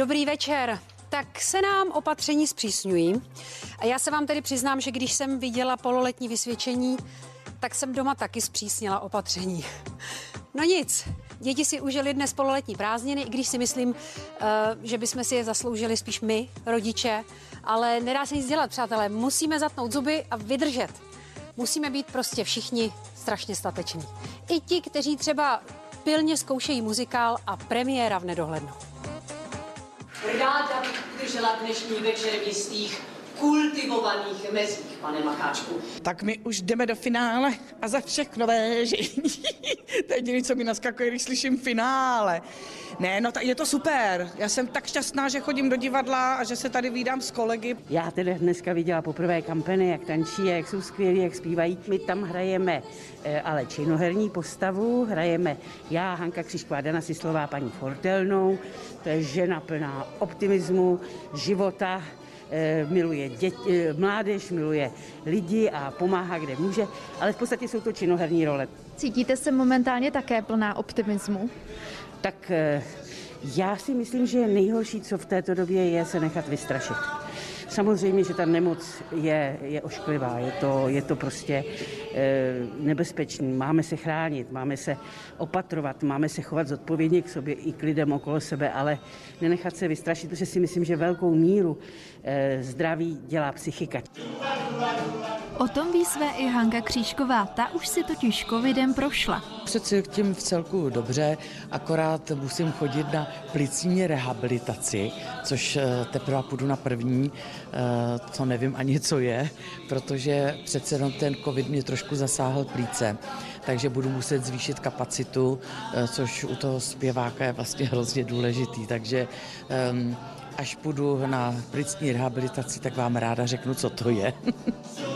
Dobrý večer. Tak se nám opatření zpřísňují. A já se vám tedy přiznám, že když jsem viděla pololetní vysvědčení, tak jsem doma taky zpřísnila opatření. No nic, děti si užili dnes pololetní prázdniny, i když si myslím, eh, že bychom si je zasloužili spíš my, rodiče, ale nedá se nic dělat, přátelé. Musíme zatnout zuby a vydržet. Musíme být prostě všichni strašně stateční. I ti, kteří třeba pilně zkoušejí muzikál a premiéra v nedohlednu. Ráda bych udržela dnešní večer v jistých kultivovaných mezích, pane Macháčku. Tak my už jdeme do finále a za všechno věžení. to je jediné, co mi naskakuje, když slyším finále. Ne, no je to super. Já jsem tak šťastná, že chodím do divadla a že se tady vídám s kolegy. Já tedy dneska viděla poprvé kampeny, jak tančí, jak jsou skvělí, jak zpívají. My tam hrajeme eh, ale činoherní postavu, hrajeme já, Hanka Křišková, Dana Sislová, paní Fortelnou. To je žena plná optimismu, života, miluje děti, eh, mládež, miluje lidi a pomáhá, kde může, ale v podstatě jsou to činoherní role. Cítíte se momentálně také plná optimismu? Tak eh, já si myslím, že nejhorší, co v této době je, se nechat vystrašit. Samozřejmě, že ta nemoc je, je ošklivá, je to, je to prostě e, nebezpečný. Máme se chránit, máme se opatrovat, máme se chovat zodpovědně k sobě i k lidem okolo sebe, ale nenechat se vystrašit, protože si myslím, že velkou míru e, zdraví dělá psychika. O tom ví své i Hanka Křížková, ta už si totiž covidem prošla. Přeci tím v celku dobře, akorát musím chodit na plicní rehabilitaci, což eh, teprve půjdu na první, to nevím ani, co je, protože přece jenom ten covid mě trošku zasáhl plíce, takže budu muset zvýšit kapacitu, eh, což u toho zpěváka je vlastně hrozně důležitý, takže um, až půjdu na plicní rehabilitaci, tak vám ráda řeknu, co to je.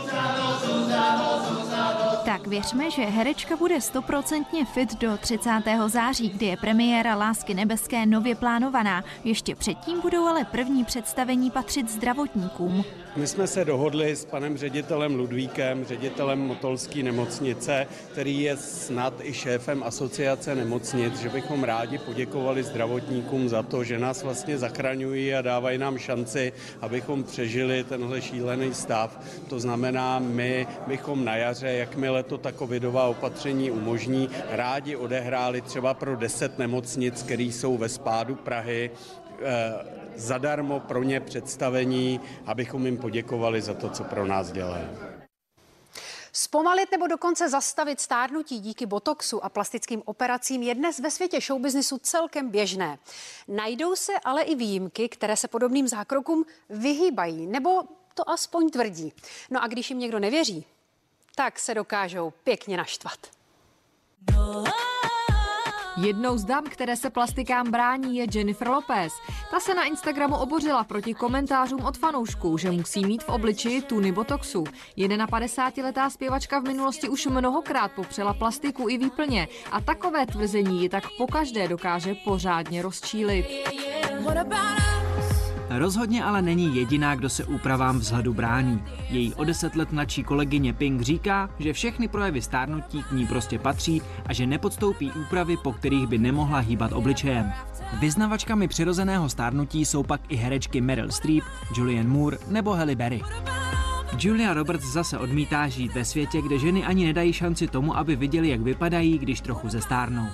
Tak věřme, že herečka bude stoprocentně fit do 30. září, kdy je premiéra Lásky nebeské nově plánovaná. Ještě předtím budou ale první představení patřit zdravotníkům. My jsme se dohodli s panem ředitelem Ludvíkem, ředitelem Motolské nemocnice, který je snad i šéfem asociace nemocnic, že bychom rádi poděkovali zdravotníkům za to, že nás vlastně zachraňují a dávají nám šanci, abychom přežili tenhle šílený stav. To znamená, my bychom na jaře, jakmile to ta covidová opatření umožní, rádi odehráli třeba pro 10 nemocnic, které jsou ve spádu Prahy, eh, zadarmo pro ně představení, abychom jim poděkovali za to, co pro nás dělají. Zpomalit nebo dokonce zastavit stárnutí díky botoxu a plastickým operacím je dnes ve světě showbiznisu celkem běžné. Najdou se ale i výjimky, které se podobným zákrokům vyhýbají, nebo to aspoň tvrdí. No a když jim někdo nevěří, tak se dokážou pěkně naštvat. No. Jednou z dam, které se plastikám brání, je Jennifer Lopez. Ta se na Instagramu obořila proti komentářům od fanoušků, že musí mít v obličeji tuny botoxu. 51-letá zpěvačka v minulosti už mnohokrát popřela plastiku i výplně a takové tvrzení ji tak pokaždé dokáže pořádně rozčílit. Rozhodně ale není jediná, kdo se úpravám vzhledu brání. Její o deset let mladší kolegyně Pink říká, že všechny projevy stárnutí k ní prostě patří a že nepodstoupí úpravy, po kterých by nemohla hýbat obličejem. Vyznavačkami přirozeného stárnutí jsou pak i herečky Meryl Streep, Julianne Moore nebo Halle Berry. Julia Roberts zase odmítá žít ve světě, kde ženy ani nedají šanci tomu, aby viděli, jak vypadají, když trochu zestárnou.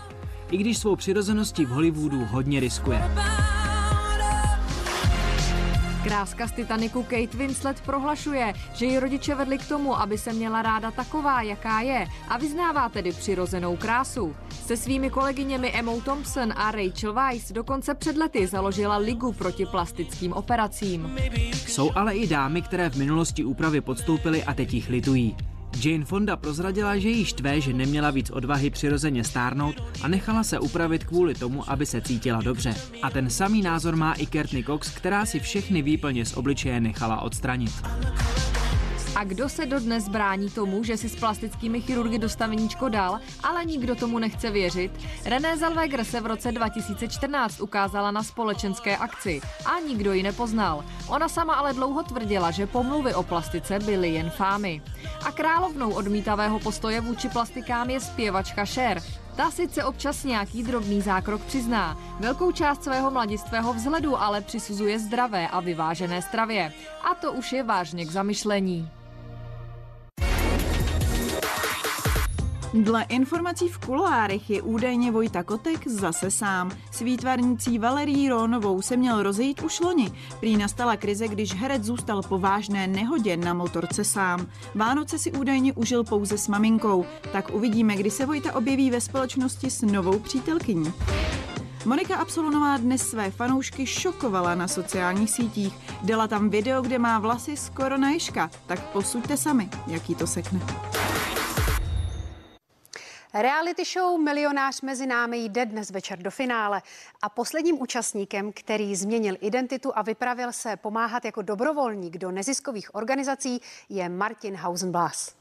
I když svou přirozeností v Hollywoodu hodně riskuje. Kráska z Titaniku Kate Winslet prohlašuje, že ji rodiče vedli k tomu, aby se měla ráda taková, jaká je a vyznává tedy přirozenou krásu. Se svými kolegyněmi Emma Thompson a Rachel Weisz dokonce před lety založila ligu proti plastickým operacím. Jsou ale i dámy, které v minulosti úpravy podstoupily a teď jich litují. Jane Fonda prozradila, že jí štve, že neměla víc odvahy přirozeně stárnout a nechala se upravit kvůli tomu, aby se cítila dobře. A ten samý názor má i Courtney Cox, která si všechny výplně z obličeje nechala odstranit. A kdo se dodnes brání tomu, že si s plastickými chirurgy dostaveníčko dal, ale nikdo tomu nechce věřit? René Zellweger se v roce 2014 ukázala na společenské akci a nikdo ji nepoznal. Ona sama ale dlouho tvrdila, že pomluvy o plastice byly jen fámy. A královnou odmítavého postoje vůči plastikám je zpěvačka Cher. Ta sice občas nějaký drobný zákrok přizná. Velkou část svého mladistvého vzhledu ale přisuzuje zdravé a vyvážené stravě. A to už je vážně k zamyšlení. Dle informací v kuloárech je údajně Vojta Kotek zase sám. S výtvarnicí Valerí Rónovou se měl rozejít už loni. Prý nastala krize, když herec zůstal po vážné nehodě na motorce sám. Vánoce si údajně užil pouze s maminkou. Tak uvidíme, kdy se Vojta objeví ve společnosti s novou přítelkyní. Monika Absolonová dnes své fanoušky šokovala na sociálních sítích. Dala tam video, kde má vlasy skoro na ježka. Tak posuďte sami, jaký to sekne. Reality show Milionář mezi námi jde dnes večer do finále a posledním účastníkem, který změnil identitu a vypravil se pomáhat jako dobrovolník do neziskových organizací, je Martin Hausenblas.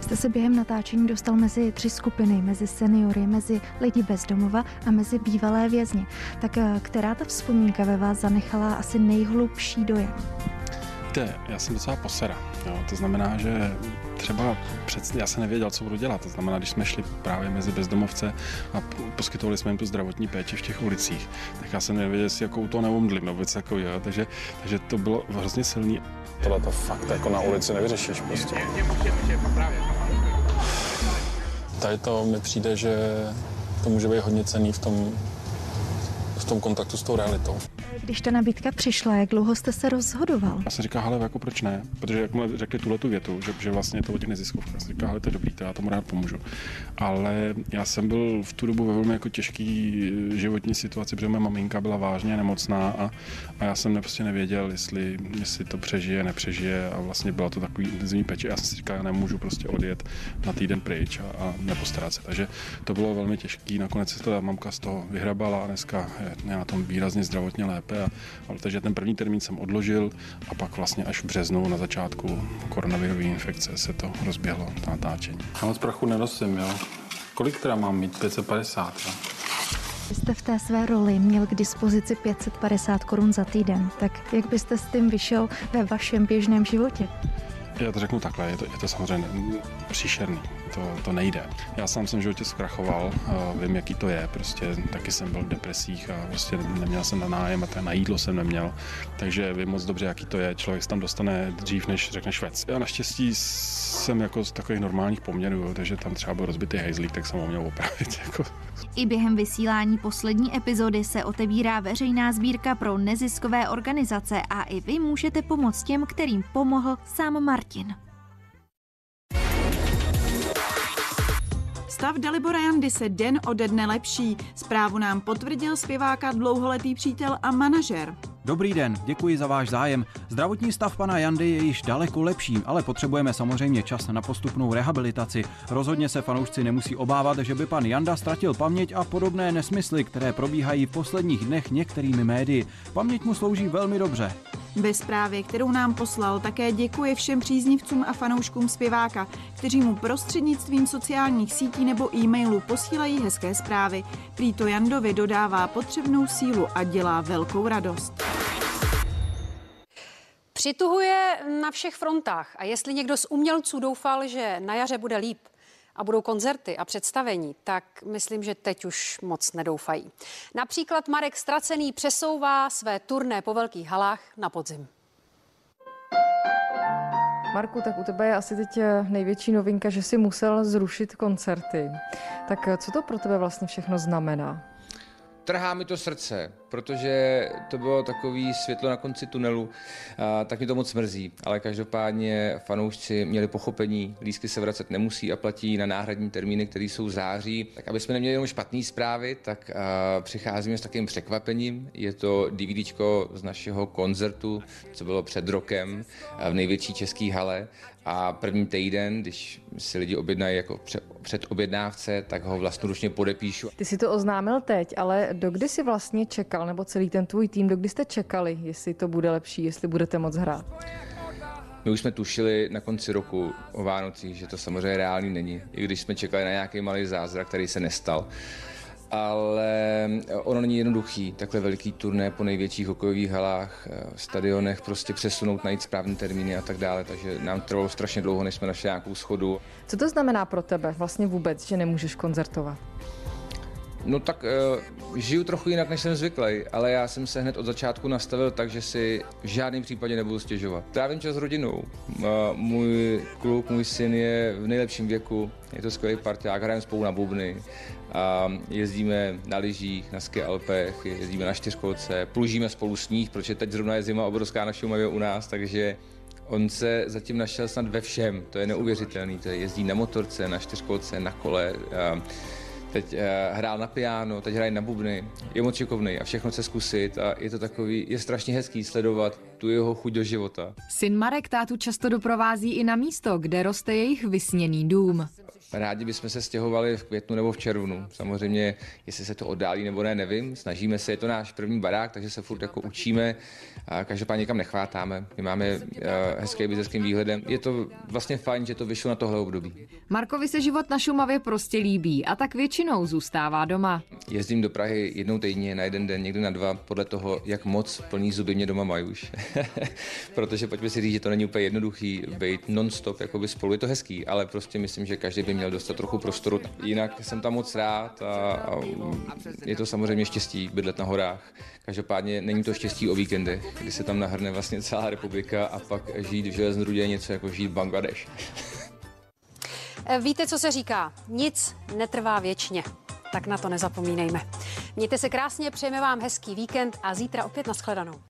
Jste se během natáčení dostal mezi tři skupiny, mezi seniory, mezi lidi bezdomova a mezi bývalé vězně. Tak eh, která ta vzpomínka ve vás zanechala asi nejhlubší dojem? Víte, já jsem docela posera. Jo. To znamená, že třeba před, já jsem nevěděl, co budu dělat. To znamená, když jsme šli právě mezi bezdomovce a poskytovali jsme jim tu zdravotní péči v těch ulicích, tak já jsem nevěděl, jestli jakou to neumdlím, nebo něco takového. Takže, takže to bylo hrozně silný. Tohle to fakt jako na ulici nevyřešíš prostě. Tady to mi přijde, že to může být hodně cený v tom, v tom kontaktu s tou realitou. Když ta nabídka přišla, jak dlouho jste se rozhodoval? Já jsem říkal, hele, jako proč ne? Protože jakmile řekli tuhle tu větu, že, že vlastně to o těch neziskovkách, jsem říkal, hele, to je dobrý, to já tomu rád pomůžu. Ale já jsem byl v tu dobu ve velmi jako těžký eh, životní situaci, protože moje maminka byla vážně nemocná a, a já jsem prostě nevěděl, jestli, jestli to přežije, nepřežije a vlastně byla to takový intenzivní peče. Já jsem si říkal, já nemůžu prostě odjet na týden pryč a, a nepostarat se. Takže to bylo velmi těžké. Nakonec se ta mamka z toho vyhrabala a dneska je na tom výrazně zdravotně lépe. A, a takže ten první termín jsem odložil a pak vlastně až v březnu na začátku koronavirové infekce se to rozběhlo, to natáčení. Já moc prachu nenosím, jo. Kolik teda mám mít? 550, jo? Vy jste v té své roli měl k dispozici 550 korun za týden, tak jak byste s tím vyšel ve vašem běžném životě? Já to řeknu takhle, je to, je to samozřejmě příšerný to, to nejde. Já sám jsem životě zkrachoval, vím, jaký to je, prostě taky jsem byl v depresích a prostě neměl jsem na nájem a na jídlo jsem neměl, takže vím moc dobře, jaký to je, člověk se tam dostane dřív, než řekne švec. Já naštěstí jsem jako z takových normálních poměrů, takže tam třeba byl rozbitý hejzlík, tak jsem ho měl opravit. Jako. I během vysílání poslední epizody se otevírá veřejná sbírka pro neziskové organizace a i vy můžete pomoct těm, kterým pomohl sám Martin. Stav Dalibora Jandy se den ode dne lepší. Zprávu nám potvrdil zpěváka dlouholetý přítel a manažer. Dobrý den, děkuji za váš zájem. Zdravotní stav pana Jandy je již daleko lepší, ale potřebujeme samozřejmě čas na postupnou rehabilitaci. Rozhodně se fanoušci nemusí obávat, že by pan Janda ztratil paměť a podobné nesmysly, které probíhají v posledních dnech některými médii. Paměť mu slouží velmi dobře. Ve zprávě, kterou nám poslal, také děkuje všem příznivcům a fanouškům zpěváka, kteří mu prostřednictvím sociálních sítí nebo e-mailu posílají hezké zprávy. Prý to Jandovi dodává potřebnou sílu a dělá velkou radost. Přituhuje na všech frontách a jestli někdo z umělců doufal, že na jaře bude líp a budou koncerty a představení, tak myslím, že teď už moc nedoufají. Například Marek Stracený přesouvá své turné po velkých halách na podzim. Marku, tak u tebe je asi teď největší novinka, že si musel zrušit koncerty. Tak co to pro tebe vlastně všechno znamená? Trhá mi to srdce, protože to bylo takový světlo na konci tunelu, a tak mi to moc mrzí. Ale každopádně fanoušci měli pochopení, lísky se vracet nemusí a platí na náhradní termíny, které jsou v září. Tak aby jsme neměli jenom špatné zprávy, tak přicházíme s takovým překvapením. Je to DVDčko z našeho koncertu, co bylo před rokem v největší české hale a první týden, když si lidi objednají jako před objednávce, tak ho vlastnoručně podepíšu. Ty si to oznámil teď, ale dokdy si vlastně čekal, nebo celý ten tvůj tým, dokdy jste čekali, jestli to bude lepší, jestli budete moc hrát? My už jsme tušili na konci roku o Vánocích, že to samozřejmě reálný není, i když jsme čekali na nějaký malý zázrak, který se nestal. ale ono není jednoduchý, takhle veliký turné po největších hokejových halách, eh, stadionech, prostě přesunout, najít správné termíny a tak dále, takže nám trvalo strašně dlouho, než jsme našli nějakou schodu. Co to znamená pro tebe vlastně vůbec, že nemůžeš koncertovat? No tak uh, žiju trochu jinak, než jsem zvyklý, ale já jsem se hned od začátku nastavil tak, že si v žádném případě nebudu stěžovat. Trávím čas s rodinou. Uh, můj kluk, můj syn je v nejlepším věku, je to skvělý parťák, hrajeme spolu na bubny, a jezdíme na lyžích, na ski alpech, jezdíme na čtyřkolce, plužíme spolu sníh, protože teď zrovna je zima obrovská na Šumavě u nás, takže On se zatím našel snad ve všem, to je neuvěřitelný, to je jezdí na motorce, na čtyřkolce, na kole, a teď uh, hrál na piano, teď hraje na bubny, je moc šikovný a všechno chce zkusit a je to takový, je strašně hezký sledovat tu jeho chuť do života. Syn Marek tátu často doprovází i na místo, kde roste jejich vysněný dům. Rádi bychom se stěhovali v květnu nebo v červnu. Samozřejmě, jestli se to oddálí nebo ne, nevím. Snažíme se, je to náš první barák, takže se furt jako učíme. A každopádně nikam nechvátáme. My máme uh, hezký bizeským výhledem. Je to vlastně fajn, že to vyšlo na tohle období. Markovi se život na Šumavě prostě líbí a tak většinou zůstává doma. Jezdím do Prahy jednou týdně, na jeden den, někdy na dva, podle toho, jak moc plný zuby mě doma mají už. Protože pojďme si říct, že to není úplně jednoduchý být non-stop jakoby spolu. Je to hezký, ale prostě myslím, že každý by měl dostat trochu prostoru. Jinak jsem tam moc rád a, a je to samozřejmě štěstí bydlet na horách. Každopádně není to štěstí o víkendech, kdy se tam nahrne vlastně celá republika a pak žít v železnodě je něco jako žít v Bangladeš. Víte, co se říká? Nic netrvá věčně. Tak na to nezapomínejme. Mějte se krásně, přejeme vám hezký víkend a zítra opět nashledanou.